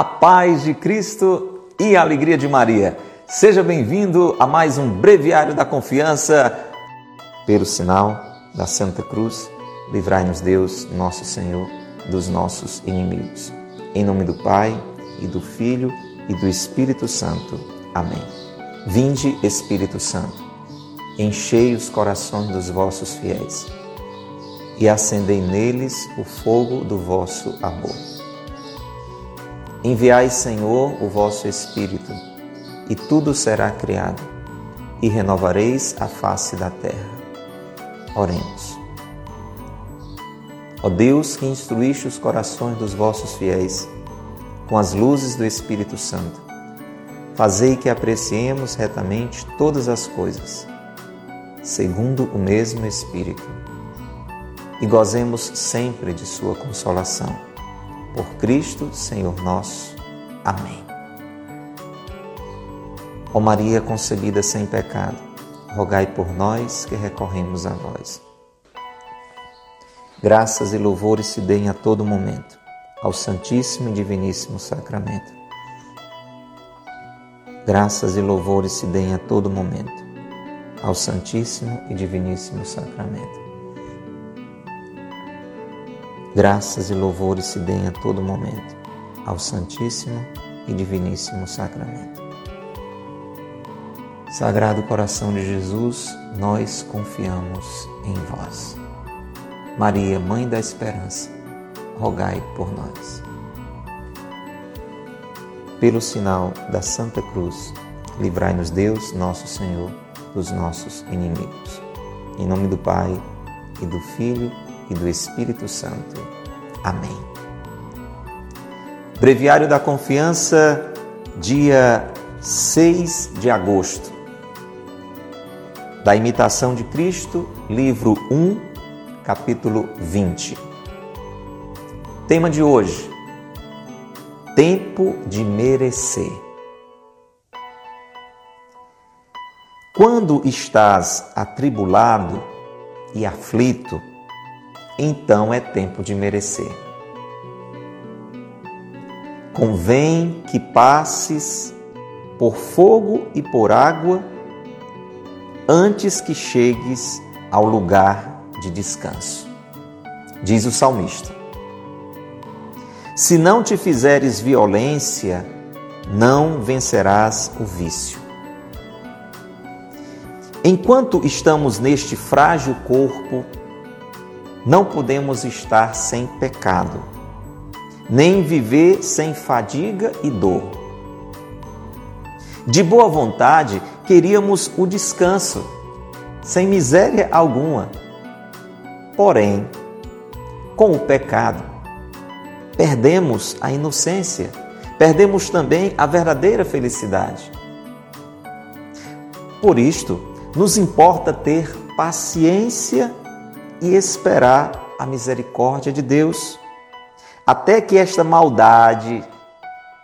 a paz de Cristo e a alegria de Maria. Seja bem-vindo a mais um Breviário da Confiança. Pelo sinal da Santa Cruz, livrai-nos Deus, nosso Senhor, dos nossos inimigos. Em nome do Pai, e do Filho, e do Espírito Santo. Amém. Vinde, Espírito Santo, enchei os corações dos vossos fiéis e acendei neles o fogo do vosso amor. Enviai, Senhor, o vosso Espírito, e tudo será criado, e renovareis a face da terra. Oremos. Ó Deus, que instruíste os corações dos vossos fiéis com as luzes do Espírito Santo, fazei que apreciemos retamente todas as coisas, segundo o mesmo Espírito, e gozemos sempre de Sua consolação por Cristo, Senhor nosso. Amém. Ó Maria concebida sem pecado, rogai por nós que recorremos a vós. Graças e louvores se deem a todo momento ao Santíssimo e Diviníssimo Sacramento. Graças e louvores se deem a todo momento ao Santíssimo e Diviníssimo Sacramento. Graças e louvores se deem a todo momento ao Santíssimo e Diviníssimo Sacramento. Sagrado coração de Jesus, nós confiamos em vós. Maria, Mãe da Esperança, rogai por nós. Pelo sinal da Santa Cruz, livrai-nos Deus, nosso Senhor, dos nossos inimigos. Em nome do Pai, e do Filho, e do Espírito Santo. Amém. Breviário da Confiança, dia 6 de agosto. Da Imitação de Cristo, livro 1, capítulo 20. Tema de hoje: Tempo de merecer. Quando estás atribulado e aflito, então é tempo de merecer. Convém que passes por fogo e por água antes que chegues ao lugar de descanso. Diz o salmista: Se não te fizeres violência, não vencerás o vício. Enquanto estamos neste frágil corpo, não podemos estar sem pecado, nem viver sem fadiga e dor. De boa vontade, queríamos o descanso, sem miséria alguma. Porém, com o pecado, perdemos a inocência, perdemos também a verdadeira felicidade. Por isto, nos importa ter paciência e esperar a misericórdia de Deus, até que esta maldade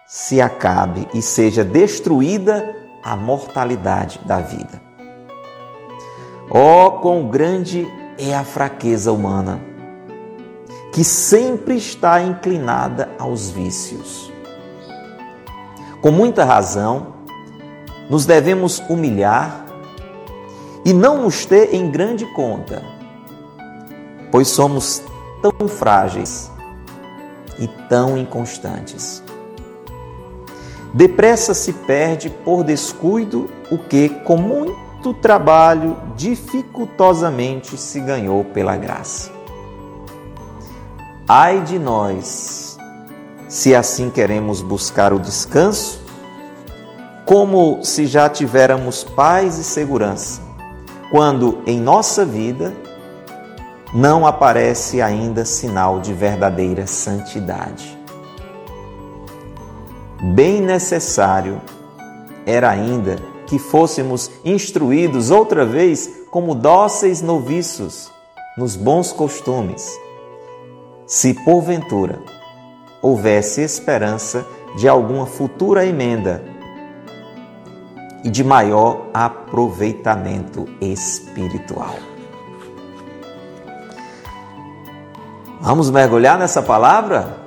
se acabe e seja destruída a mortalidade da vida. Oh, quão grande é a fraqueza humana, que sempre está inclinada aos vícios. Com muita razão, nos devemos humilhar e não nos ter em grande conta pois somos tão frágeis e tão inconstantes. Depressa se perde por descuido o que, com muito trabalho, dificultosamente se ganhou pela graça. Ai de nós, se assim queremos buscar o descanso, como se já tivéssemos paz e segurança, quando em nossa vida não aparece ainda sinal de verdadeira santidade. Bem necessário era ainda que fôssemos instruídos outra vez como dóceis noviços nos bons costumes, se porventura houvesse esperança de alguma futura emenda e de maior aproveitamento espiritual. Vamos mergulhar nessa palavra?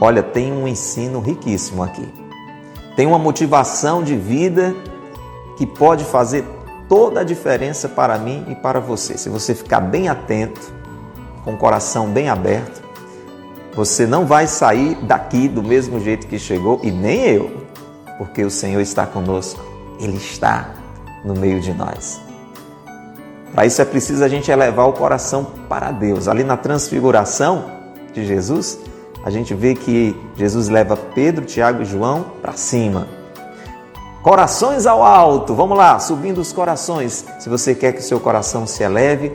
olha, tem um ensino riquíssimo aqui. Tem uma motivação de vida que pode fazer toda a diferença para mim e para você. Se você ficar bem atento, com o coração bem aberto, você não vai sair daqui do mesmo jeito que chegou e nem eu, porque o Senhor está conosco. Ele está no meio de nós. Para isso é preciso a gente elevar o coração para Deus. Ali na transfiguração de Jesus, a gente vê que Jesus leva Pedro, Tiago e João para cima. Corações ao alto, vamos lá, subindo os corações. Se você quer que o seu coração se eleve,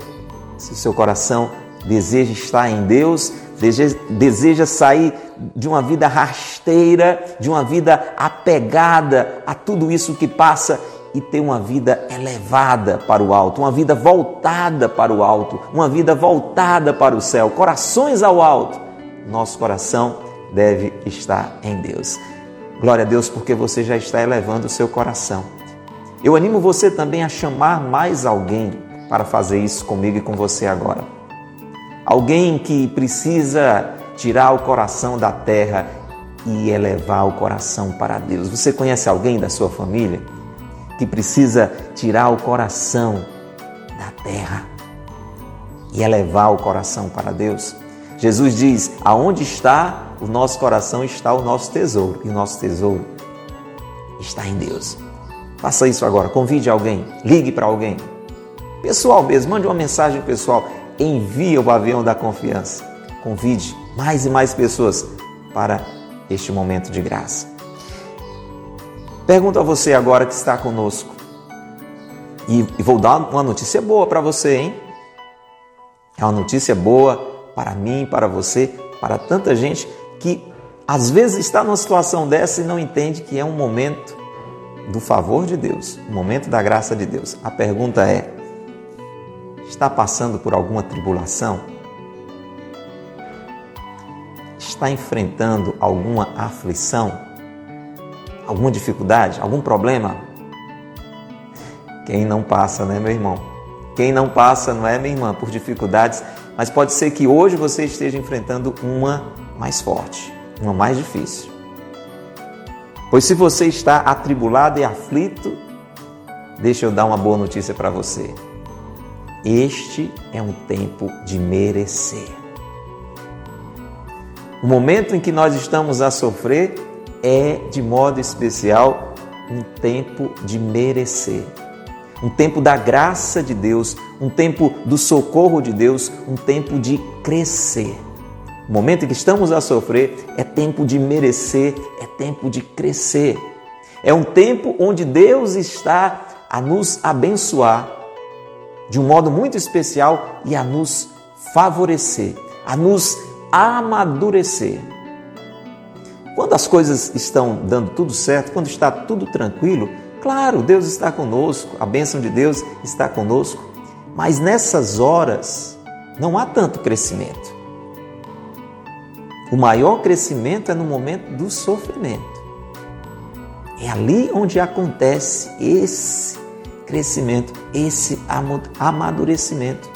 se o seu coração deseja estar em Deus, deseja, deseja sair de uma vida rasteira, de uma vida apegada a tudo isso que passa e ter uma vida elevada para o alto, uma vida voltada para o alto, uma vida voltada para o céu, corações ao alto. Nosso coração deve estar em Deus. Glória a Deus, porque você já está elevando o seu coração. Eu animo você também a chamar mais alguém para fazer isso comigo e com você agora. Alguém que precisa tirar o coração da terra e elevar o coração para Deus. Você conhece alguém da sua família que precisa tirar o coração da terra e elevar o coração para Deus? Jesus diz: Aonde está o nosso coração, está o nosso tesouro. E o nosso tesouro está em Deus. Faça isso agora. Convide alguém, ligue para alguém. Pessoal mesmo, mande uma mensagem pessoal. Envie o avião da confiança. Convide mais e mais pessoas para este momento de graça. Pergunto a você agora que está conosco. E vou dar uma notícia boa para você, hein? É uma notícia boa para mim, para você, para tanta gente que às vezes está numa situação dessa e não entende que é um momento do favor de Deus, um momento da graça de Deus. A pergunta é: está passando por alguma tribulação? está enfrentando alguma aflição, alguma dificuldade, algum problema? Quem não passa, né, meu irmão? Quem não passa, não é, minha irmã, por dificuldades, mas pode ser que hoje você esteja enfrentando uma mais forte, uma mais difícil. Pois se você está atribulado e aflito, deixa eu dar uma boa notícia para você. Este é um tempo de merecer. O momento em que nós estamos a sofrer é, de modo especial, um tempo de merecer. Um tempo da graça de Deus, um tempo do socorro de Deus, um tempo de crescer. O momento em que estamos a sofrer é tempo de merecer, é tempo de crescer. É um tempo onde Deus está a nos abençoar de um modo muito especial e a nos favorecer, a nos amadurecer. Quando as coisas estão dando tudo certo, quando está tudo tranquilo, claro, Deus está conosco, a bênção de Deus está conosco, mas nessas horas não há tanto crescimento. O maior crescimento é no momento do sofrimento. É ali onde acontece esse crescimento, esse amadurecimento.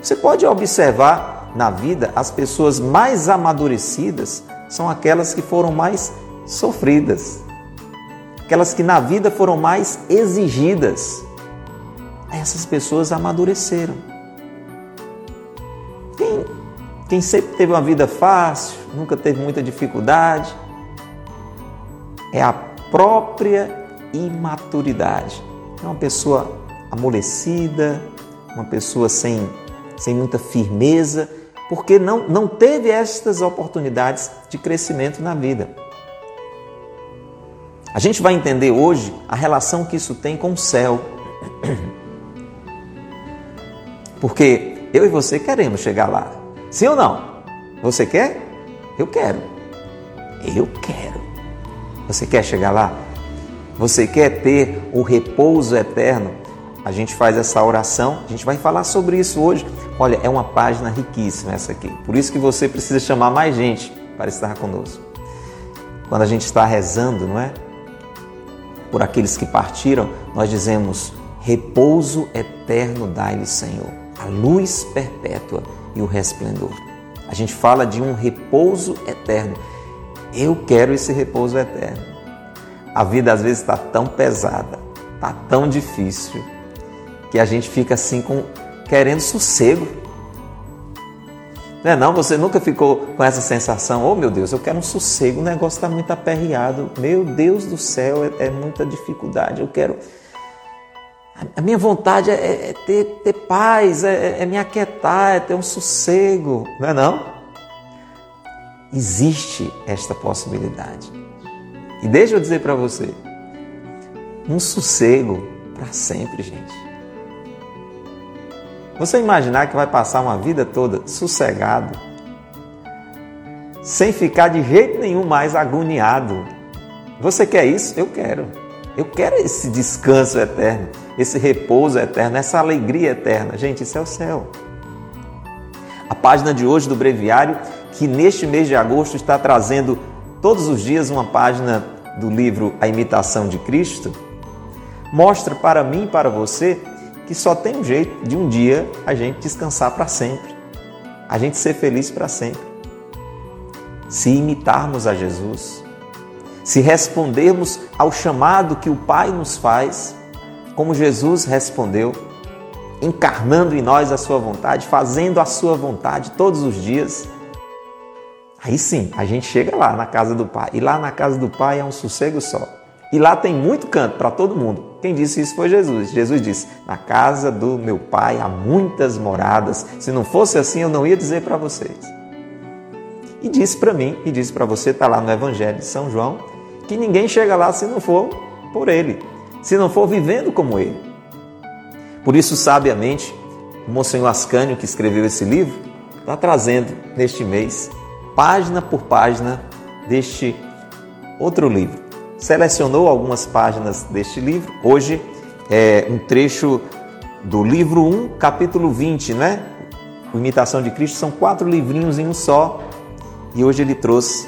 Você pode observar na vida, as pessoas mais amadurecidas são aquelas que foram mais sofridas, aquelas que na vida foram mais exigidas. Essas pessoas amadureceram. Quem, quem sempre teve uma vida fácil, nunca teve muita dificuldade, é a própria imaturidade. É uma pessoa amolecida, uma pessoa sem, sem muita firmeza porque não, não teve estas oportunidades de crescimento na vida. A gente vai entender hoje a relação que isso tem com o céu. Porque eu e você queremos chegar lá. Sim ou não? Você quer? Eu quero. Eu quero. Você quer chegar lá? Você quer ter o repouso eterno? A gente faz essa oração, a gente vai falar sobre isso hoje. Olha, é uma página riquíssima essa aqui. Por isso que você precisa chamar mais gente para estar conosco. Quando a gente está rezando, não é? Por aqueles que partiram, nós dizemos: repouso eterno dai-lhe, Senhor, a luz perpétua e o resplendor. A gente fala de um repouso eterno. Eu quero esse repouso eterno. A vida às vezes está tão pesada, está tão difícil, que a gente fica assim com querendo sossego. Não é não? Você nunca ficou com essa sensação, oh meu Deus, eu quero um sossego, o negócio está muito aperreado, meu Deus do céu, é, é muita dificuldade, eu quero... A minha vontade é, é ter, ter, paz, é, é me aquietar, é ter um sossego, não é não? Existe esta possibilidade. E deixa eu dizer para você, um sossego para sempre, gente. Você imaginar que vai passar uma vida toda sossegado, sem ficar de jeito nenhum mais agoniado. Você quer isso? Eu quero. Eu quero esse descanso eterno, esse repouso eterno, essa alegria eterna. Gente, isso é o céu. A página de hoje do Breviário, que neste mês de agosto está trazendo todos os dias uma página do livro A Imitação de Cristo, mostra para mim e para você que só tem um jeito de um dia a gente descansar para sempre, a gente ser feliz para sempre. Se imitarmos a Jesus, se respondermos ao chamado que o Pai nos faz, como Jesus respondeu, encarnando em nós a sua vontade, fazendo a sua vontade todos os dias, aí sim a gente chega lá na casa do Pai. E lá na casa do Pai é um sossego só. E lá tem muito canto para todo mundo. Quem disse isso foi Jesus. Jesus disse: Na casa do meu pai há muitas moradas. Se não fosse assim, eu não ia dizer para vocês. E disse para mim, e disse para você, está lá no Evangelho de São João, que ninguém chega lá se não for por ele, se não for vivendo como ele. Por isso, sabiamente, o Monsenhor Ascânio, que escreveu esse livro, está trazendo neste mês, página por página, deste outro livro selecionou algumas páginas deste livro. Hoje é um trecho do livro 1, capítulo 20, né? O Imitação de Cristo são quatro livrinhos em um só. E hoje ele trouxe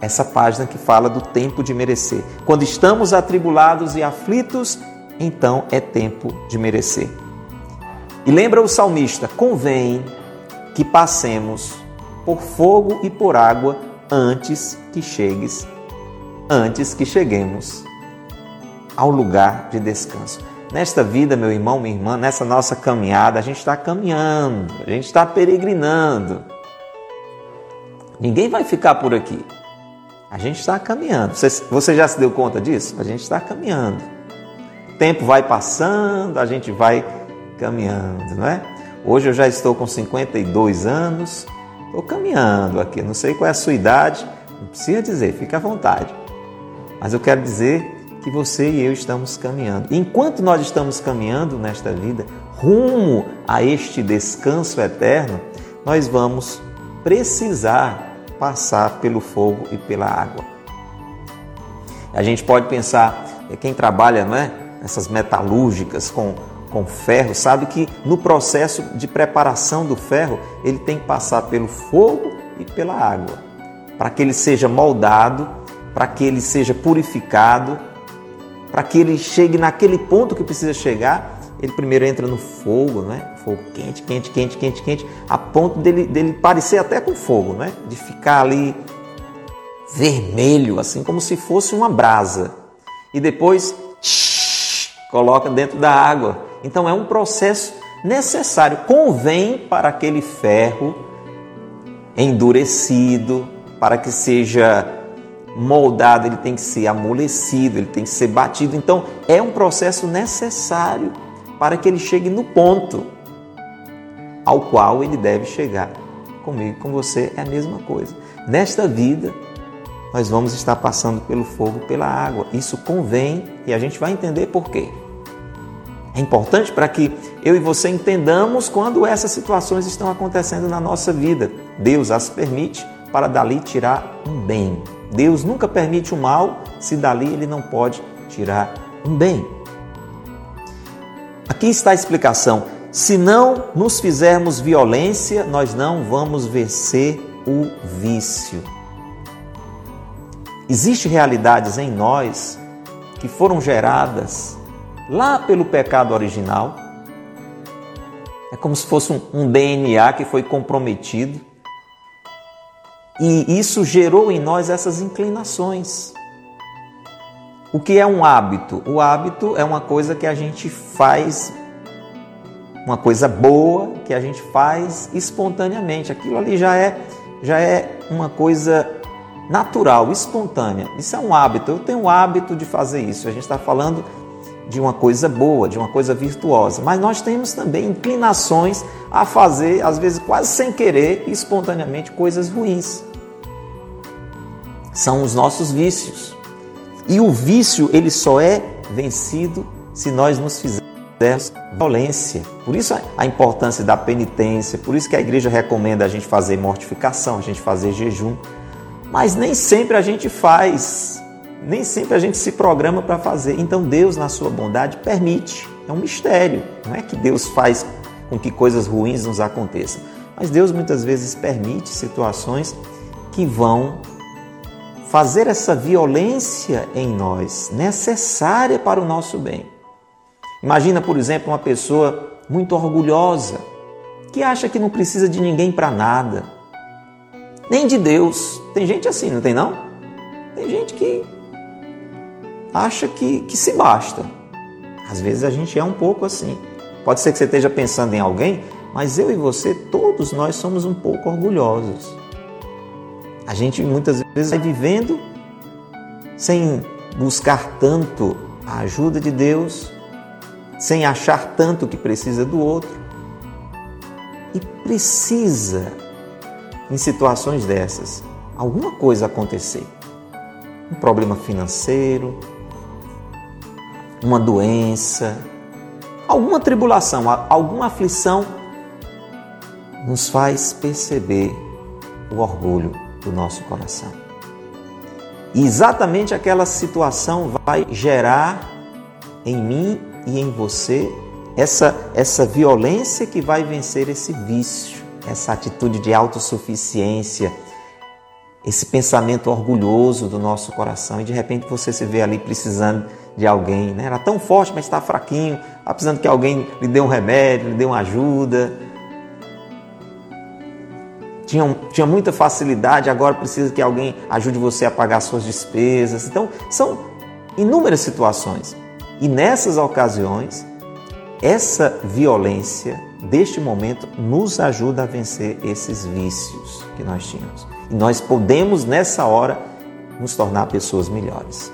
essa página que fala do tempo de merecer. Quando estamos atribulados e aflitos, então é tempo de merecer. E lembra o salmista: convém que passemos por fogo e por água antes que chegues antes que cheguemos ao lugar de descanso. Nesta vida, meu irmão, minha irmã, nessa nossa caminhada, a gente está caminhando, a gente está peregrinando. Ninguém vai ficar por aqui. A gente está caminhando. Você, você já se deu conta disso? A gente está caminhando. O tempo vai passando, a gente vai caminhando, não é? Hoje eu já estou com 52 anos, estou caminhando aqui. Não sei qual é a sua idade, não precisa dizer, fique à vontade. Mas eu quero dizer que você e eu estamos caminhando. Enquanto nós estamos caminhando nesta vida, rumo a este descanso eterno, nós vamos precisar passar pelo fogo e pela água. A gente pode pensar, é, quem trabalha não é? essas metalúrgicas com, com ferro, sabe que no processo de preparação do ferro, ele tem que passar pelo fogo e pela água, para que ele seja moldado para que ele seja purificado, para que ele chegue naquele ponto que precisa chegar, ele primeiro entra no fogo, né? Fogo quente, quente, quente, quente, quente, a ponto dele, dele parecer até com fogo, né? De ficar ali vermelho, assim como se fosse uma brasa. E depois shh, coloca dentro da água. Então é um processo necessário, convém para aquele ferro endurecido, para que seja moldado, ele tem que ser amolecido, ele tem que ser batido. Então, é um processo necessário para que ele chegue no ponto ao qual ele deve chegar. Comigo, com você é a mesma coisa. Nesta vida, nós vamos estar passando pelo fogo, pela água. Isso convém e a gente vai entender por quê. É importante para que eu e você entendamos quando essas situações estão acontecendo na nossa vida. Deus as permite para dali tirar um bem. Deus nunca permite o mal se dali ele não pode tirar um bem. Aqui está a explicação. Se não nos fizermos violência, nós não vamos vencer o vício. Existem realidades em nós que foram geradas lá pelo pecado original. É como se fosse um, DNA que foi comprometido E isso gerou em nós essas inclinações. O que é um hábito? O hábito é uma coisa que a gente faz, uma coisa boa que a gente faz espontaneamente. Aquilo ali já é, já é uma coisa natural, espontânea. Isso é um hábito. Eu tenho o hábito de fazer isso. A gente está falando de uma coisa boa, de uma coisa virtuosa. Mas nós temos também inclinações a fazer, às vezes quase sem querer, espontaneamente, coisas ruins. São os nossos vícios. E o vício, ele só é vencido se nós nos fizermos violência. Por isso a importância da penitência, por isso que a igreja recomenda a gente fazer mortificação, a gente fazer jejum. Mas nem sempre a gente faz nem sempre a gente se programa para fazer. Então Deus, na sua bondade, permite. É um mistério. Não é que Deus faz com que coisas ruins nos aconteçam. Mas Deus muitas vezes permite situações que vão fazer essa violência em nós, necessária para o nosso bem. Imagina, por exemplo, uma pessoa muito orgulhosa, que acha que não precisa de ninguém para nada, nem de Deus. Tem gente assim, não tem não? Tem gente que acha que, que se basta. Às vezes a gente é um pouco assim. Pode ser que você esteja pensando em alguém, mas eu e você, todos nós somos um pouco orgulhosos. A gente muitas vezes vai vivendo sem buscar tanto a ajuda de Deus, sem achar tanto que precisa do outro. E precisa, em situações dessas, alguma coisa acontecer. Um problema financeiro, uma doença, alguma tribulação, alguma aflição, nos faz perceber o orgulho do nosso coração. E exatamente aquela situação vai gerar em mim e em você essa, essa violência que vai vencer esse vício, essa atitude de autossuficiência, esse pensamento orgulhoso do nosso coração e de repente você se vê ali precisando de alguém, né? Era tão forte, mas está fraquinho, está precisando que alguém lhe dê um remédio, lhe dê uma ajuda. Tinha, tinha muita facilidade, agora precisa que alguém ajude você a pagar suas despesas. Então, são inúmeras situações. E nessas ocasiões, essa violência deste momento nos ajuda a vencer esses vícios que nós tínhamos. E nós podemos, nessa hora, nos tornar pessoas melhores.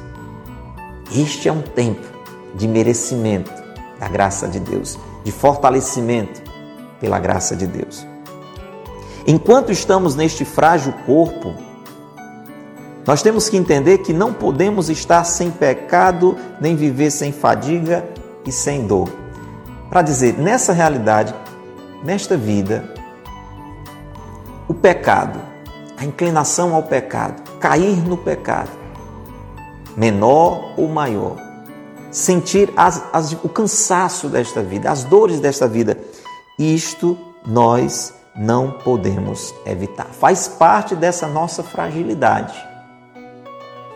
Este é um tempo de merecimento da graça de Deus, de fortalecimento pela graça de Deus. Enquanto estamos neste frágil corpo, nós temos que entender que não podemos estar sem pecado, nem viver sem fadiga e sem dor. Para dizer, nessa realidade, nesta vida, o pecado, a inclinação ao pecado, cair no pecado, menor ou maior, sentir as, as, o cansaço desta vida, as dores desta vida, isto nós não podemos evitar. Faz parte dessa nossa fragilidade.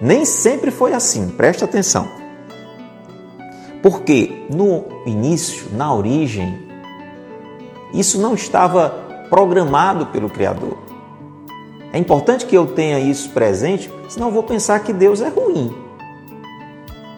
Nem sempre foi assim, preste atenção. Porque no início, na origem, isso não estava programado pelo Criador. É importante que eu tenha isso presente, senão eu vou pensar que Deus é ruim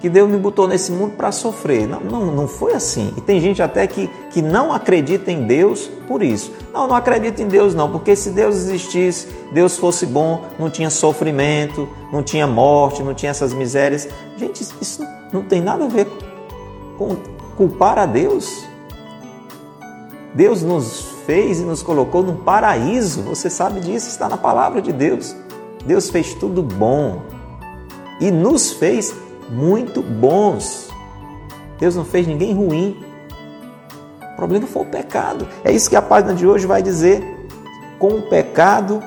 que Deus me botou nesse mundo para sofrer. Não, não, não foi assim. E tem gente até que, que não acredita em Deus por isso. Não, não acredito em Deus não, porque se Deus existisse, Deus fosse bom, não tinha sofrimento, não tinha morte, não tinha essas misérias. Gente, isso não tem nada a ver com culpar a Deus. Deus nos fez e nos colocou num paraíso, você sabe disso, está na palavra de Deus. Deus fez tudo bom e nos fez muito bons. Deus não fez ninguém ruim. O problema foi o pecado. É isso que a página de hoje vai dizer. Com o pecado,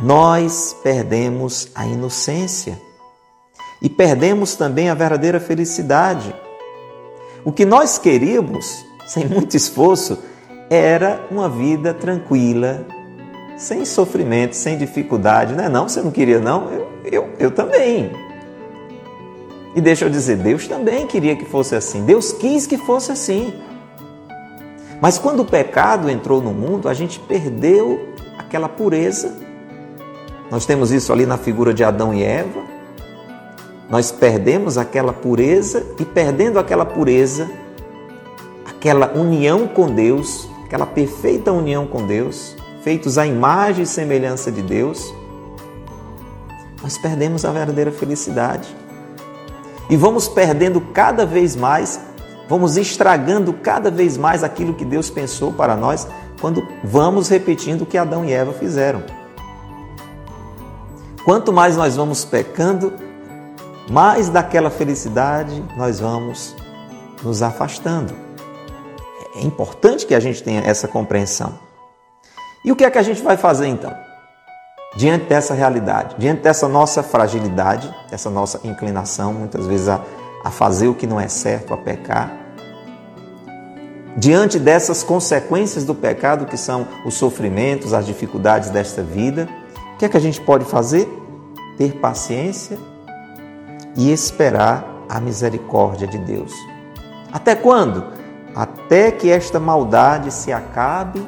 nós perdemos a inocência e perdemos também a verdadeira felicidade. O que nós queríamos, sem muito esforço, era uma vida tranquila, sem sofrimento, sem dificuldade. Não é não? Você não queria não? Eu, eu, eu também. E deixa eu dizer, Deus também queria que fosse assim. Deus quis que fosse assim. Mas quando o pecado entrou no mundo, a gente perdeu aquela pureza, Nós temos isso ali na figura de Adão e Eva. Nós perdemos aquela pureza e, perdendo aquela pureza, aquela união com Deus, aquela perfeita união com Deus, feitos à imagem e semelhança de Deus, nós perdemos a verdadeira felicidade. E vamos perdendo cada vez mais, vamos estragando cada vez mais aquilo que Deus pensou para nós quando vamos repetindo o que Adão e Eva fizeram. Quanto mais nós vamos pecando, mais daquela felicidade nós vamos nos afastando. É importante que a gente tenha essa compreensão. E o que é que a gente vai fazer então? Diante dessa realidade, diante dessa nossa fragilidade, dessa nossa inclinação, muitas vezes a, a fazer o que não é certo, a pecar, diante dessas consequências do pecado, que são os sofrimentos, as dificuldades desta vida, o que é que a gente pode fazer? Ter paciência e esperar a misericórdia de Deus. Até quando? Até que esta maldade se acabe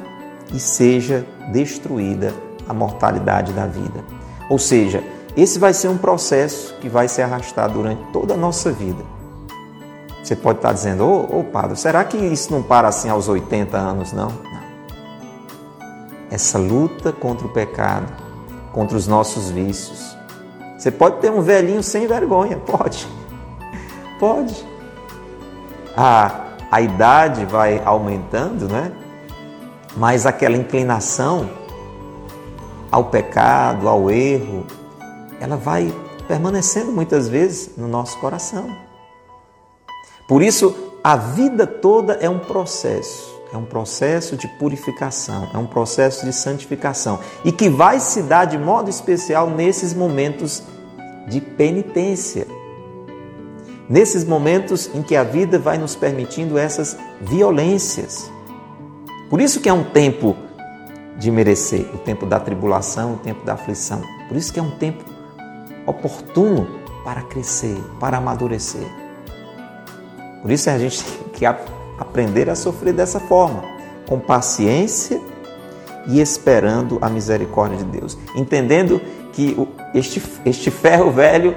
e seja destruída a mortalidade da vida. Ou seja, esse vai ser um processo que vai se arrastar durante toda a nossa vida. Você pode estar dizendo, ô oh, oh, padre, será que isso não para assim aos 80 anos? Não, não. Essa luta contra o pecado, contra os nossos vícios. Você pode ter um velhinho sem vergonha, pode. Pode. A, a idade vai aumentando, né? Mas aquela inclinação ao pecado, ao erro, ela vai permanecendo muitas vezes no nosso coração. Por isso, a vida toda é um processo, é um processo de purificação, é um processo de santificação e que vai se dar de modo especial nesses momentos de penitência. Nesses momentos em que a vida vai nos permitindo essas violências. Por isso que é um tempo de merecer o tempo da tribulação, o tempo da aflição. Por isso que é um tempo oportuno para crescer, para amadurecer. Por isso a gente tem que aprender a sofrer dessa forma, com paciência e esperando a misericórdia de Deus, entendendo que este, este ferro velho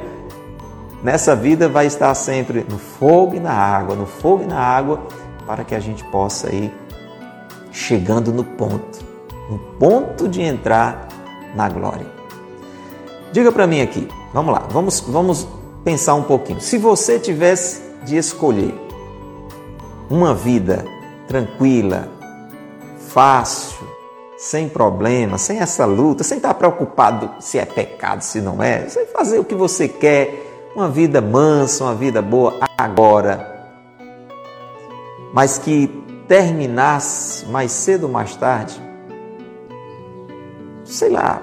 nessa vida vai estar sempre no fogo e na água, no fogo e na água, para que a gente possa ir chegando no ponto no ponto de entrar na glória. Diga para mim aqui, vamos lá, vamos, vamos pensar um pouquinho. Se você tivesse de escolher uma vida tranquila, fácil, sem problema, sem essa luta, sem estar preocupado se é pecado, se não é, sem fazer o que você quer, uma vida mansa, uma vida boa agora, mas que terminasse mais cedo ou mais tarde sei lá,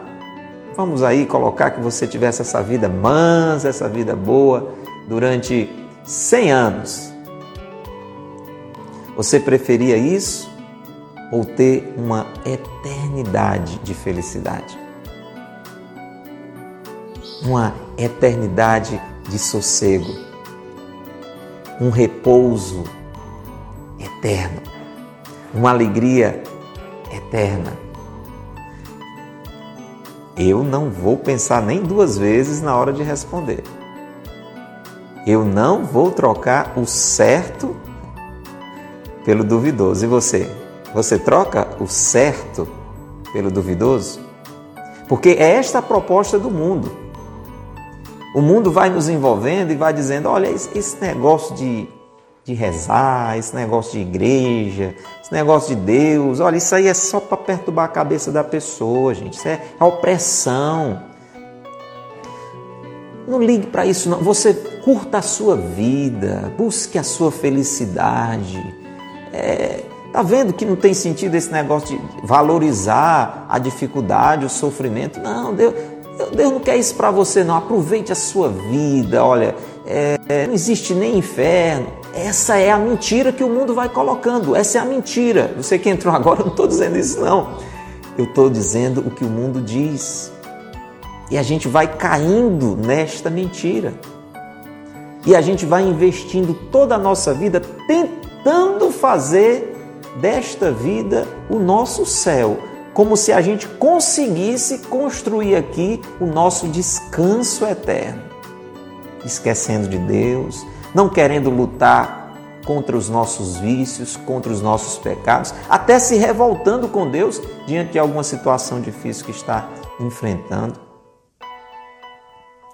vamos aí colocar que você tivesse essa vida mansa, essa vida boa durante 100 anos. Você preferia isso ou ter uma eternidade de felicidade? Uma eternidade de sossego, um repouso eterno, uma alegria eterna eu não vou pensar nem duas vezes na hora de responder. Eu não vou trocar o certo pelo duvidoso. E você? Você troca o certo pelo duvidoso? Porque é esta a proposta do mundo. O mundo vai nos envolvendo e vai dizendo: olha, esse negócio de de rezar, esse negócio de igreja, esse negócio de Deus, olha, isso aí é só para perturbar a cabeça da pessoa, gente. Isso é, é opressão. Não ligue para isso, não. Você curta a sua vida, busque a sua felicidade. É, tá vendo que não tem sentido esse negócio de valorizar a dificuldade, o sofrimento? Não, Deus, Deus não quer isso para você, não. Aproveite a sua vida. Olha, é, não existe nem inferno. Essa é a mentira que o mundo vai colocando. Essa é a mentira. Você que entrou agora, eu não estou dizendo isso, não. Eu estou dizendo o que o mundo diz. E a gente vai caindo nesta mentira. E a gente vai investindo toda a nossa vida tentando fazer desta vida o nosso céu, como se a gente conseguisse construir aqui o nosso descanso eterno, esquecendo de Deus, não querendo lutar contra os nossos vícios, contra os nossos pecados, até se revoltando com Deus diante de alguma situação difícil que está enfrentando.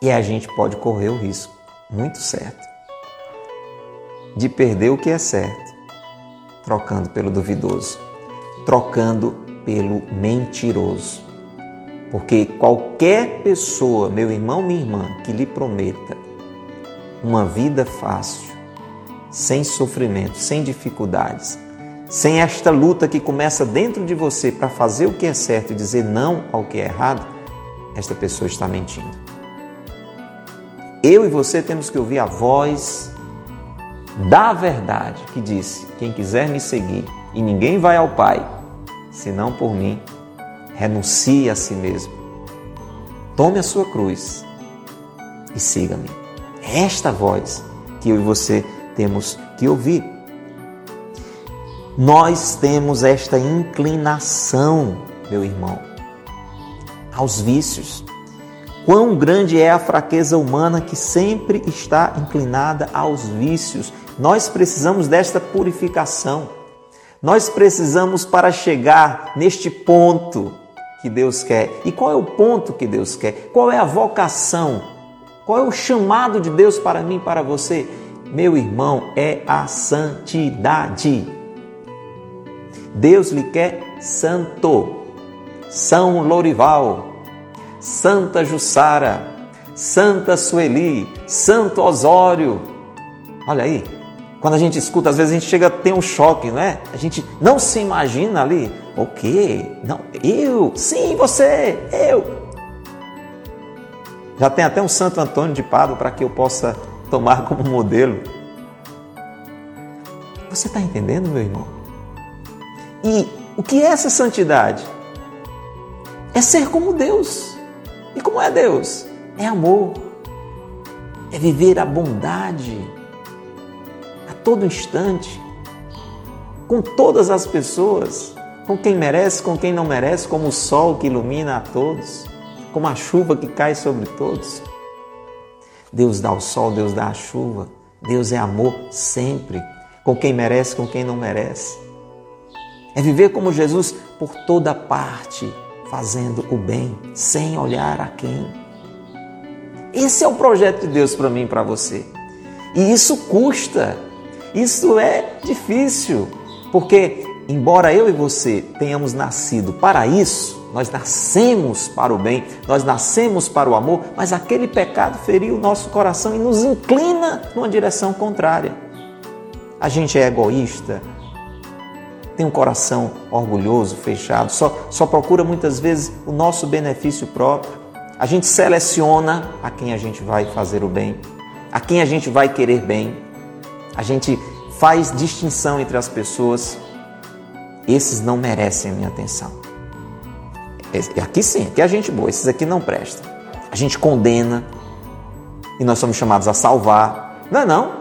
E a gente pode correr o risco, muito certo, de perder o que é certo, trocando pelo duvidoso, trocando pelo mentiroso. Porque qualquer pessoa, meu irmão, minha irmã, que lhe prometa uma vida fácil, sem sofrimento, sem dificuldades, sem esta luta que começa dentro de você para fazer o que é certo e dizer não ao que é errado, esta pessoa está mentindo. Eu e você temos que ouvir a voz da verdade que disse: Quem quiser me seguir, e ninguém vai ao Pai senão por mim, renuncie a si mesmo. Tome a sua cruz e siga-me. Esta voz que eu e você temos que ouvir. Nós temos esta inclinação, meu irmão, aos vícios. Quão grande é a fraqueza humana que sempre está inclinada aos vícios. Nós precisamos desta purificação. Nós precisamos para chegar neste ponto que Deus quer. E qual é o ponto que Deus quer? Qual é a vocação? Qual é o chamado de Deus para mim, para você? Meu irmão, é a santidade. Deus lhe quer santo. São Lorival, Santa Jussara, Santa Sueli, Santo Osório. Olha aí, quando a gente escuta, às vezes a gente chega a ter um choque, não é? A gente não se imagina ali. O quê? Não, eu? Sim, você, eu. Já tem até um Santo Antônio de Pádua para que eu possa tomar como modelo. Você está entendendo, meu irmão? E o que é essa santidade? É ser como Deus. E como é Deus? É amor. É viver a bondade todo instante, com todas as pessoas, com quem merece, com quem não merece, como o sol que ilumina a todos, como a chuva que cai sobre todos. Deus dá o sol, Deus dá a chuva. Deus é amor sempre, com quem merece, com quem não merece. É viver como Jesus por toda parte, fazendo o bem, sem olhar a quem. Esse é o projeto de Deus para mim e para você. E isso custa. Isso é difícil, porque embora eu e você tenhamos nascido para isso, nós nascemos para o bem, nós nascemos para o amor, mas aquele pecado feriu o nosso coração e nos inclina numa direção contrária. A gente é egoísta, tem um coração orgulhoso, fechado, só, só procura muitas vezes o nosso benefício próprio. A gente seleciona a quem a gente vai fazer o bem, a quem a gente vai querer bem. A gente faz distinção entre as pessoas. Esses não merecem a minha atenção. Aqui sim, aqui é a gente boa, esses aqui não prestam. A gente condena e nós somos chamados a salvar. Não é não?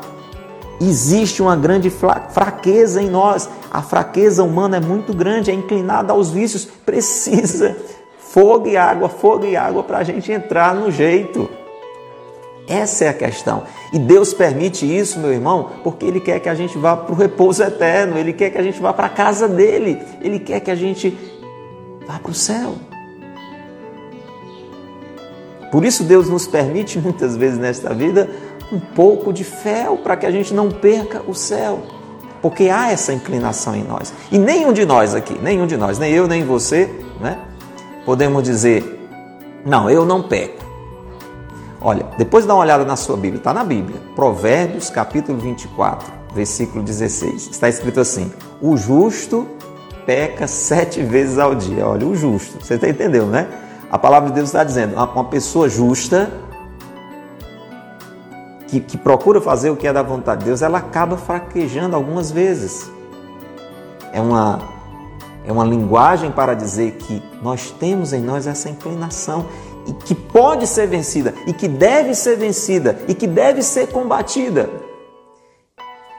Existe uma grande fraqueza em nós. A fraqueza humana é muito grande, é inclinada aos vícios. Precisa fogo e água, fogo e água para a gente entrar no jeito. Essa é a questão. E Deus permite isso, meu irmão, porque Ele quer que a gente vá para o repouso eterno, Ele quer que a gente vá para a casa dele, Ele quer que a gente vá para o céu. Por isso, Deus nos permite muitas vezes nesta vida um pouco de fel para que a gente não perca o céu. Porque há essa inclinação em nós. E nenhum de nós aqui, nenhum de nós, nem eu nem você, né? Podemos dizer, não, eu não peco. Olha, depois dá uma olhada na sua Bíblia, está na Bíblia. Provérbios capítulo 24, versículo 16. Está escrito assim: O justo peca sete vezes ao dia. Olha, o justo. Você está entendendo, né? A palavra de Deus está dizendo: uma pessoa justa que, que procura fazer o que é da vontade de Deus, ela acaba fraquejando algumas vezes. É uma, é uma linguagem para dizer que nós temos em nós essa inclinação que pode ser vencida, e que deve ser vencida, e que deve ser combatida.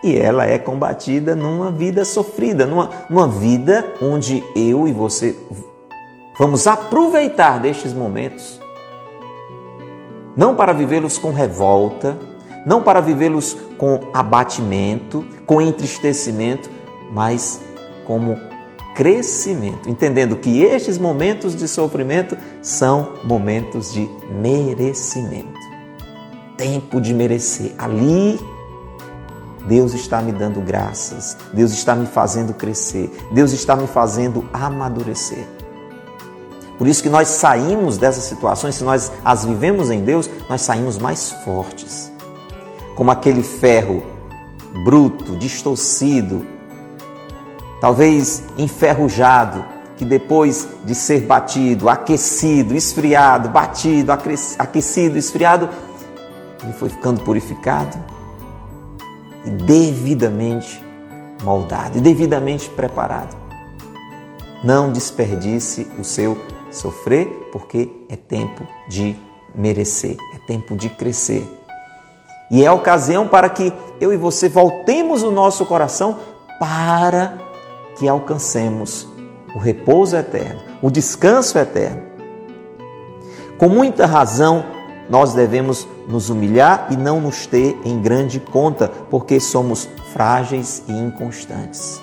E ela é combatida numa vida sofrida, numa, numa vida onde eu e você Vamos aproveitar destes momentos, não para vivê-los com revolta, não para vivê-los com abatimento, com entristecimento, mas como crescimento, entendendo que estes momentos de sofrimento são momentos de merecimento. Tempo de merecer. Ali Deus está me dando graças, Deus está me fazendo crescer, Deus está me fazendo amadurecer. Por isso que nós saímos dessas situações, se nós as vivemos em Deus, nós saímos mais fortes. Como aquele ferro bruto, distorcido, talvez enferrujado, que depois de ser batido, aquecido, esfriado, batido, aquecido, esfriado, ele foi ficando purificado e devidamente moldado e devidamente preparado. Não desperdice o seu sofrer, porque é tempo de merecer, é tempo de crescer. E é a ocasião para que eu e você voltemos o nosso coração para que alcancemos o repouso eterno, o descanso eterno. Com muita razão, nós devemos nos humilhar e não nos ter em grande conta, porque somos frágeis e inconstantes.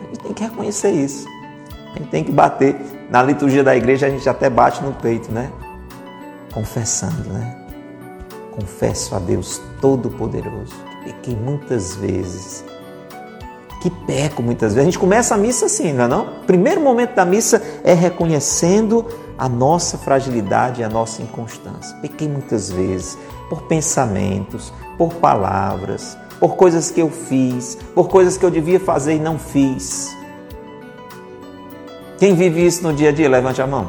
A gente tem que reconhecer isso. A gente tem que bater. Na liturgia da igreja a gente até bate no peito, né? Confessando, né? Confesso a Deus Todo-Poderoso que muitas vezes que peco muitas vezes. A gente começa a missa assim, não é não? Primeiro momento da missa é reconhecendo a nossa fragilidade e a nossa inconstância. Pequei muitas vezes por pensamentos, por palavras, por coisas que eu fiz, por coisas que eu devia fazer e não fiz. Quem vive isso no dia a dia, levante a mão.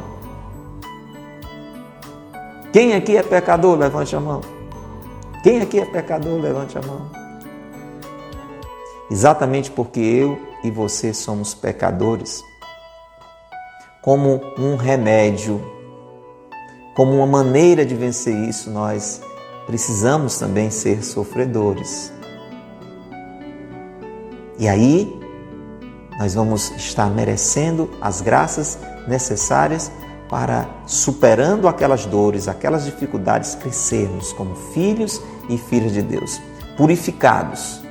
Quem aqui é pecador, levante a mão. Quem aqui é pecador, levante a mão. Exatamente porque eu e você somos pecadores, como um remédio, como uma maneira de vencer isso, nós precisamos também ser sofredores. E aí, nós vamos estar merecendo as graças necessárias para, superando aquelas dores, aquelas dificuldades, crescermos como filhos e filhas de Deus, purificados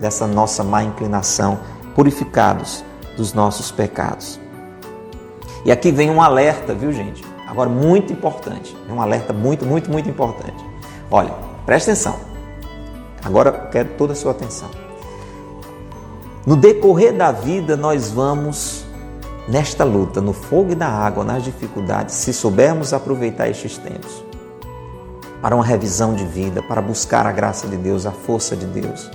dessa nossa má inclinação, purificados dos nossos pecados. E aqui vem um alerta, viu, gente? Agora, muito importante. É um alerta muito, muito, muito importante. Olha, presta atenção. Agora quero toda a sua atenção. No decorrer da vida, nós vamos nesta luta, no fogo e na água, nas dificuldades, se soubermos aproveitar estes tempos para uma revisão de vida, para buscar a graça de Deus, a força de Deus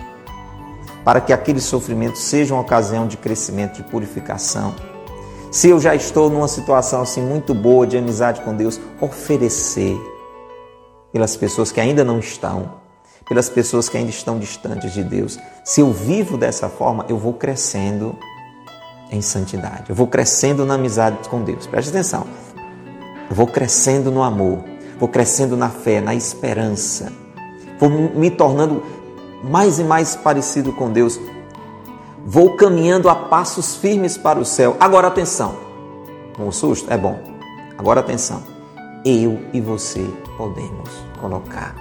para que aquele sofrimento seja uma ocasião de crescimento, de purificação. Se eu já estou numa situação assim muito boa de amizade com Deus, oferecer pelas pessoas que ainda não estão, pelas pessoas que ainda estão distantes de Deus. Se eu vivo dessa forma, eu vou crescendo em santidade. Eu vou crescendo na amizade com Deus. Preste atenção. Eu vou crescendo no amor, vou crescendo na fé, na esperança. Vou me tornando mais e mais parecido com Deus. Vou caminhando a passos firmes para o céu. Agora atenção. Um susto? É bom. Agora atenção. Eu e você podemos colocar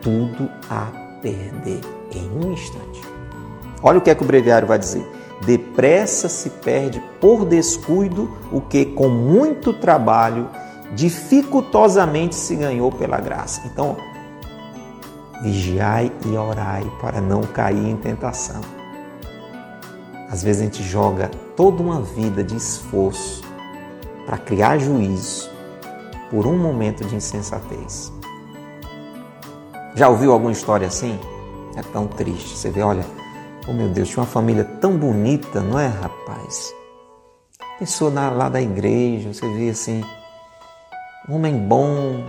tudo a perder em um instante. Olha o que é que o breviário vai dizer. Depressa se perde por descuido o que com muito trabalho dificultosamente se ganhou pela graça. Então, vigiai e orai para não cair em tentação. Às vezes a gente joga toda uma vida de esforço para criar juízo por um momento de insensatez. Já ouviu alguma história assim? É tão triste. Você vê, olha, oh meu Deus, tinha uma família tão bonita, não é, rapaz? Pessoa lá da igreja, você vê assim, um homem bom,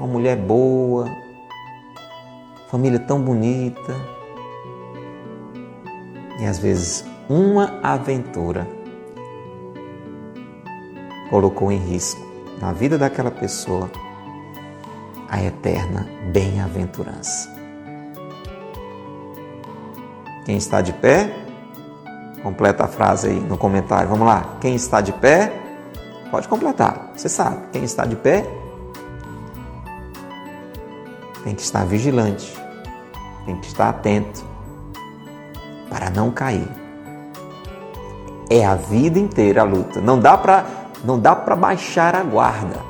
uma mulher boa, família tão bonita. E às vezes uma aventura colocou em risco na vida daquela pessoa a eterna bem-aventurança. Quem está de pé, completa a frase aí no comentário. Vamos lá. Quem está de pé, Pode completar. Você sabe, quem está de pé tem que estar vigilante, tem que estar atento para não cair. É a vida inteira a luta. Não dá para não dá para baixar a guarda.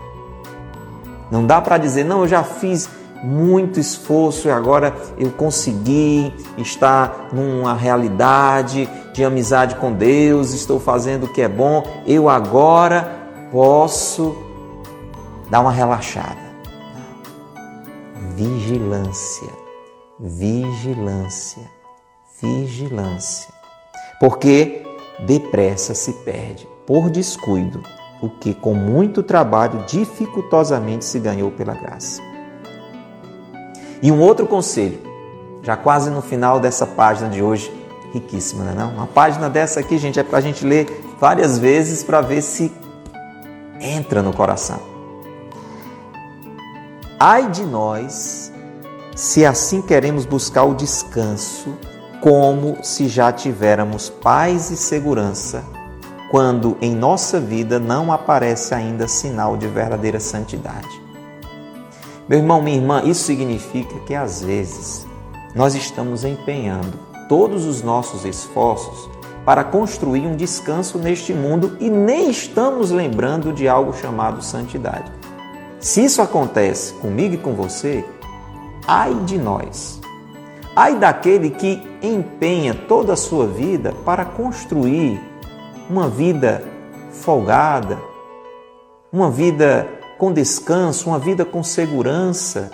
Não dá para dizer, não, eu já fiz muito esforço e agora eu consegui estar numa realidade de amizade com Deus, estou fazendo o que é bom, eu agora posso dar uma relaxada. Vigilância, vigilância, vigilância. Porque depressa se perde, por descuido, o que com muito trabalho dificultosamente se ganhou pela graça. E um outro conselho, já quase no final dessa página de hoje, riquíssima, não é não? Uma página dessa aqui, gente, é para a gente ler várias vezes para ver se entra no coração. Ai de nós, se assim queremos buscar o descanso, como se já tivéssemos paz e segurança, quando em nossa vida não aparece ainda sinal de verdadeira santidade. Meu irmão, minha irmã, isso significa que às vezes nós estamos empenhando todos os nossos esforços para construir um descanso neste mundo e nem estamos lembrando de algo chamado santidade. Se isso acontece comigo e com você, ai de nós. Ai daquele que empenha toda a sua vida para construir uma vida folgada, uma vida com descanso, uma vida com segurança,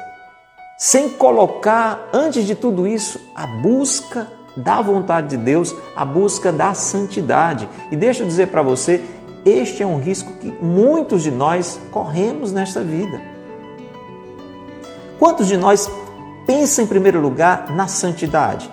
sem colocar, antes de tudo isso, a busca da vontade de Deus, a busca da santidade. E deixa eu dizer para você, este é um risco que muitos de nós corremos nesta vida. Quantos de nós pensam em primeiro lugar na santidade?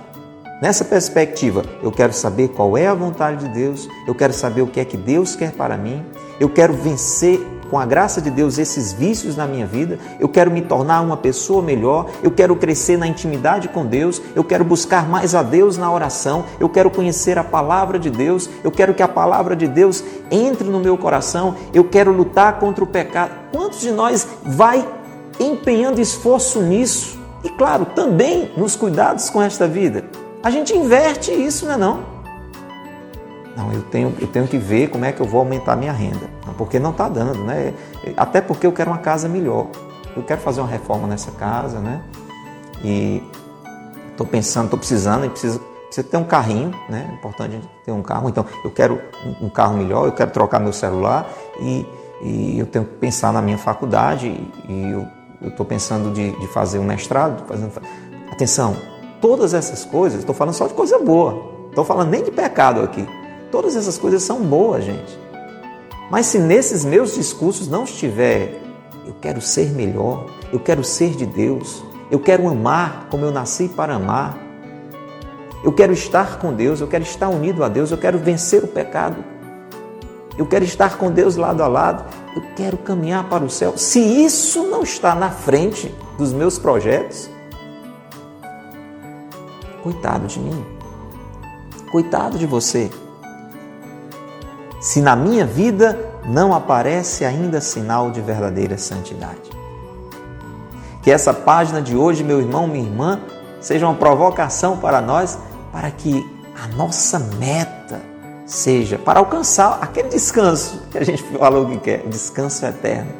Nessa perspectiva, eu quero saber qual é a vontade de Deus, eu quero saber o que é que Deus quer para mim, eu quero vencer com a graça de Deus, esses vícios na minha vida, eu quero me tornar uma pessoa melhor, eu quero crescer na intimidade com Deus, eu quero buscar mais a Deus na oração, eu quero conhecer a palavra de Deus, eu quero que a palavra de Deus entre no meu coração, eu quero lutar contra o pecado. Quantos de nós vai empenhando esforço nisso? E claro, também nos cuidados com esta vida. A gente inverte isso, não é não? Não, eu tenho, eu tenho que ver como é que eu vou aumentar minha renda. Porque não está dando, né? Até porque eu quero uma casa melhor. Eu quero fazer uma reforma nessa casa, né? E estou pensando, estou precisando, precisa ter um carrinho, né? É importante ter um carro. Então, eu quero um carro melhor, eu quero trocar meu celular e, e eu tenho que pensar na minha faculdade e eu estou pensando de, de, fazer um mestrado. Fazendo... Atenção, todas essas coisas, estou falando só de coisa boa. Estou falando nem de pecado aqui. Todas essas coisas são boas, gente. Mas se nesses meus discursos não estiver, eu quero ser melhor, eu quero ser de Deus, eu quero amar como eu nasci para amar, eu quero estar com Deus, eu quero estar unido a Deus, eu quero vencer o pecado, eu quero estar com Deus lado a lado, eu quero caminhar para o céu. Se isso não está na frente dos meus projetos, coitado de mim, coitado de você se na minha vida não aparece ainda sinal de verdadeira santidade. Que essa página de hoje, meu irmão, minha irmã, seja uma provocação para nós, para que a nossa meta seja para alcançar aquele descanso que a gente falou que quer, o descanso eterno.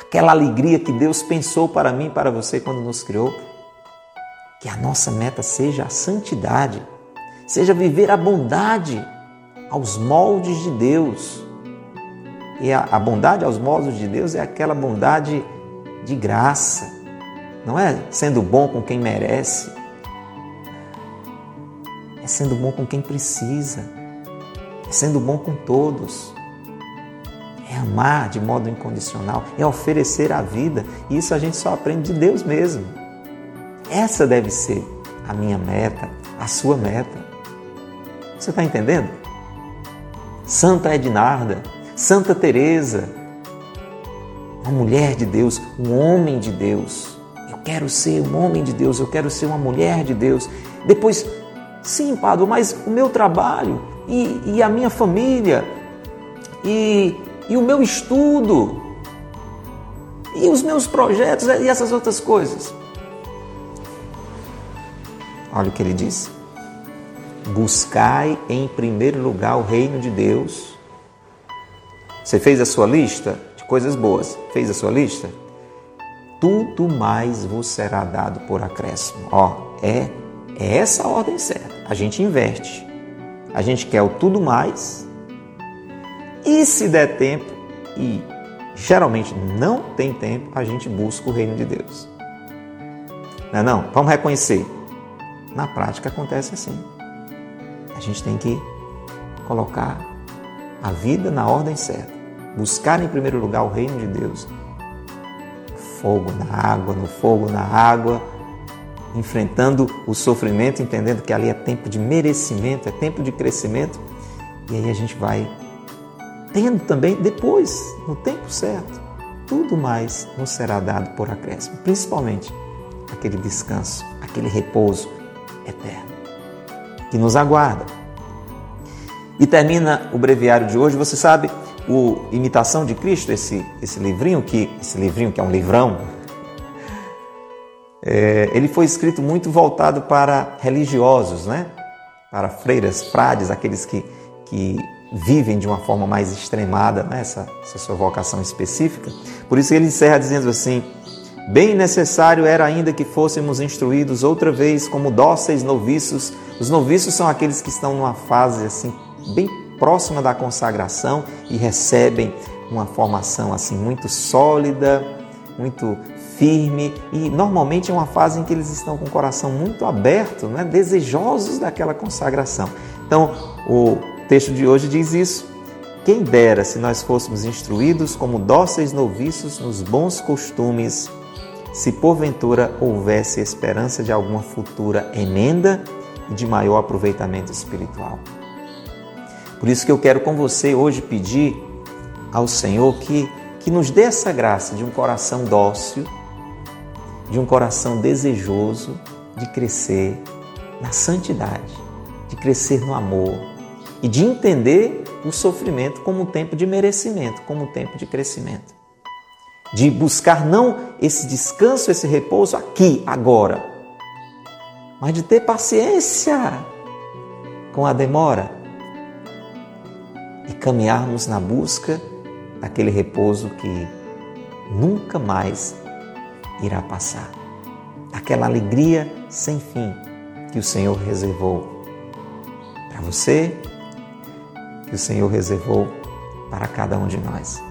Aquela alegria que Deus pensou para mim e para você quando nos criou. Que a nossa meta seja a santidade, seja viver a bondade aos moldes de Deus. E a, a bondade aos moldes de Deus é aquela bondade de graça, não é sendo bom com quem merece, é sendo bom com quem precisa, é sendo bom com todos, é amar de modo incondicional, é oferecer a vida, e isso a gente só aprende de Deus mesmo. Essa deve ser a minha meta, a sua meta. Você está entendendo? Santa Ednarda, Santa Teresa, uma mulher de Deus, um homem de Deus. Eu quero ser um homem de Deus, eu quero ser uma mulher de Deus. Depois, sim, Padre, mas o meu trabalho e, e a minha família, E, e o meu estudo? E os meus projetos e essas outras coisas? Olha o que ele diz. Buscai em primeiro lugar o reino de Deus. Você fez a sua lista de coisas boas? Fez a sua lista? Tudo mais vos será dado por acréscimo. Ó, é, é essa a ordem certa. A gente inverte. A gente quer o tudo mais. E se der tempo, e geralmente não tem tempo, a gente busca o reino de Deus. Não é não? Vamos reconhecer. Na prática acontece assim. A gente tem que colocar a vida na ordem certa. Buscar em primeiro lugar o reino de Deus. Fogo na água, no fogo na água, enfrentando o sofrimento, entendendo que ali é tempo de merecimento, é tempo de crescimento. E aí a gente vai tendo também depois, no tempo certo, tudo mais nos será dado por acréscimo, principalmente aquele descanso, aquele repouso eterno que nos aguarda. E termina o breviário de hoje, você sabe, o Imitação de Cristo, esse, esse livrinho que esse livrinho que é um livrão, é, ele foi escrito muito voltado para religiosos, né? Para freiras, frades, aqueles que, que vivem de uma forma mais extremada, né? essa, sua vocação específica. Por isso ele encerra dizendo assim: Bem necessário era ainda que fôssemos instruídos outra vez como dóceis noviços. Os noviços são aqueles que estão numa fase assim bem próxima da consagração e recebem uma formação assim muito sólida, muito firme e normalmente é uma fase em que eles estão com o coração muito aberto, né? desejosos daquela consagração. Então, o texto de hoje diz isso. Quem dera se nós fôssemos instruídos como dóceis noviços nos bons costumes se porventura houvesse esperança de alguma futura emenda e de maior aproveitamento espiritual. Por isso que eu quero com você hoje pedir ao Senhor que, que nos dê essa graça de um coração dócil, de um coração desejoso de crescer na santidade, de crescer no amor e de entender o sofrimento como um tempo de merecimento, como um tempo de crescimento. De buscar não esse descanso, esse repouso aqui, agora, mas de ter paciência com a demora e caminharmos na busca daquele repouso que nunca mais irá passar. Aquela alegria sem fim que o Senhor reservou para você, que o Senhor reservou para cada um de nós.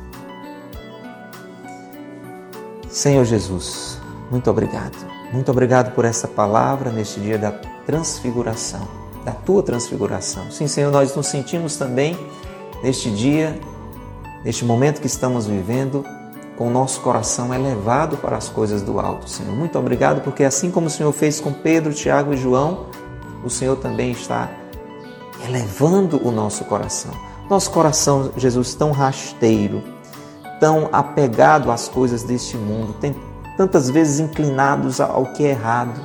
Senhor Jesus, muito obrigado. Muito obrigado por essa palavra neste dia da transfiguração, da tua transfiguração. Sim, Senhor, nós nos sentimos também neste dia, neste momento que estamos vivendo, com o nosso coração elevado para as coisas do alto, Senhor. Muito obrigado, porque assim como o Senhor fez com Pedro, Tiago e João, o Senhor também está elevando o nosso coração. Nosso coração, Jesus, tão rasteiro, tão apegado às coisas deste mundo, tem tantas vezes inclinados ao que é errado,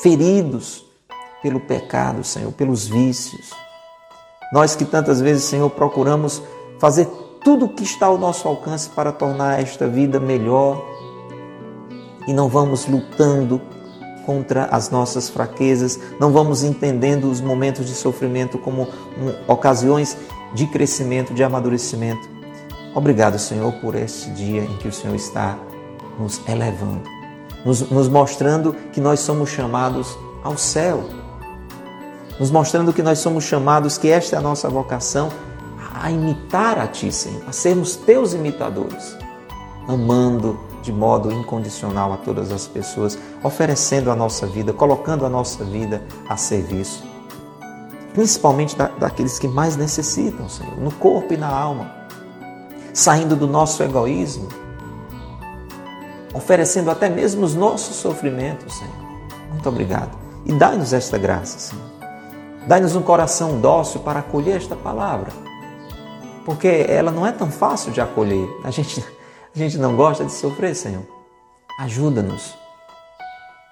feridos pelo pecado, Senhor, pelos vícios. Nós que tantas vezes, Senhor, procuramos fazer tudo o que está ao nosso alcance para tornar esta vida melhor e não vamos lutando contra as nossas fraquezas, não vamos entendendo os momentos de sofrimento como ocasiões de crescimento, de amadurecimento. Obrigado, Senhor, por este dia em que o Senhor está nos elevando, nos, nos mostrando que nós somos chamados ao céu, nos mostrando que nós somos chamados, que esta é a nossa vocação, a imitar a Ti, Senhor, a sermos Teus imitadores, amando de modo incondicional a todas as pessoas, oferecendo a nossa vida, colocando a nossa vida a serviço, principalmente da, daqueles que mais necessitam, Senhor, no corpo e na alma saindo do nosso egoísmo, oferecendo até mesmo os nossos sofrimentos, Senhor. Muito obrigado. E dai-nos esta graça, Senhor. Dai-nos um coração dócil para acolher esta palavra, porque ela não é tão fácil de acolher. A gente, a gente não gosta de sofrer, Senhor. Ajuda-nos.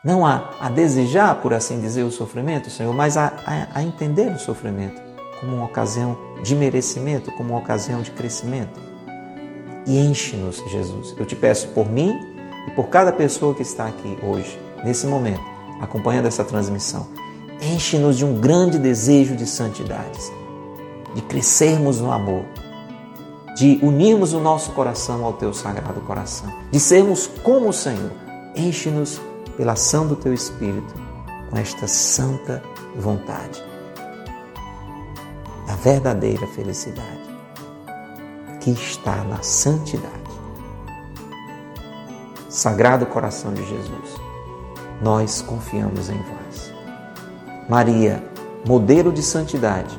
Não a, a desejar, por assim dizer, o sofrimento, Senhor, mas a, a, a entender o sofrimento como uma ocasião de merecimento, como uma ocasião de crescimento. E enche-nos, Jesus. Eu te peço por mim e por cada pessoa que está aqui hoje, nesse momento, acompanhando essa transmissão. Enche-nos de um grande desejo de santidades, de crescermos no amor, de unirmos o nosso coração ao teu sagrado coração, de sermos como o Senhor. Enche-nos pela ação do teu Espírito com esta santa vontade da verdadeira felicidade que está na santidade. Sagrado coração de Jesus, nós confiamos em vós. Maria, modelo de santidade,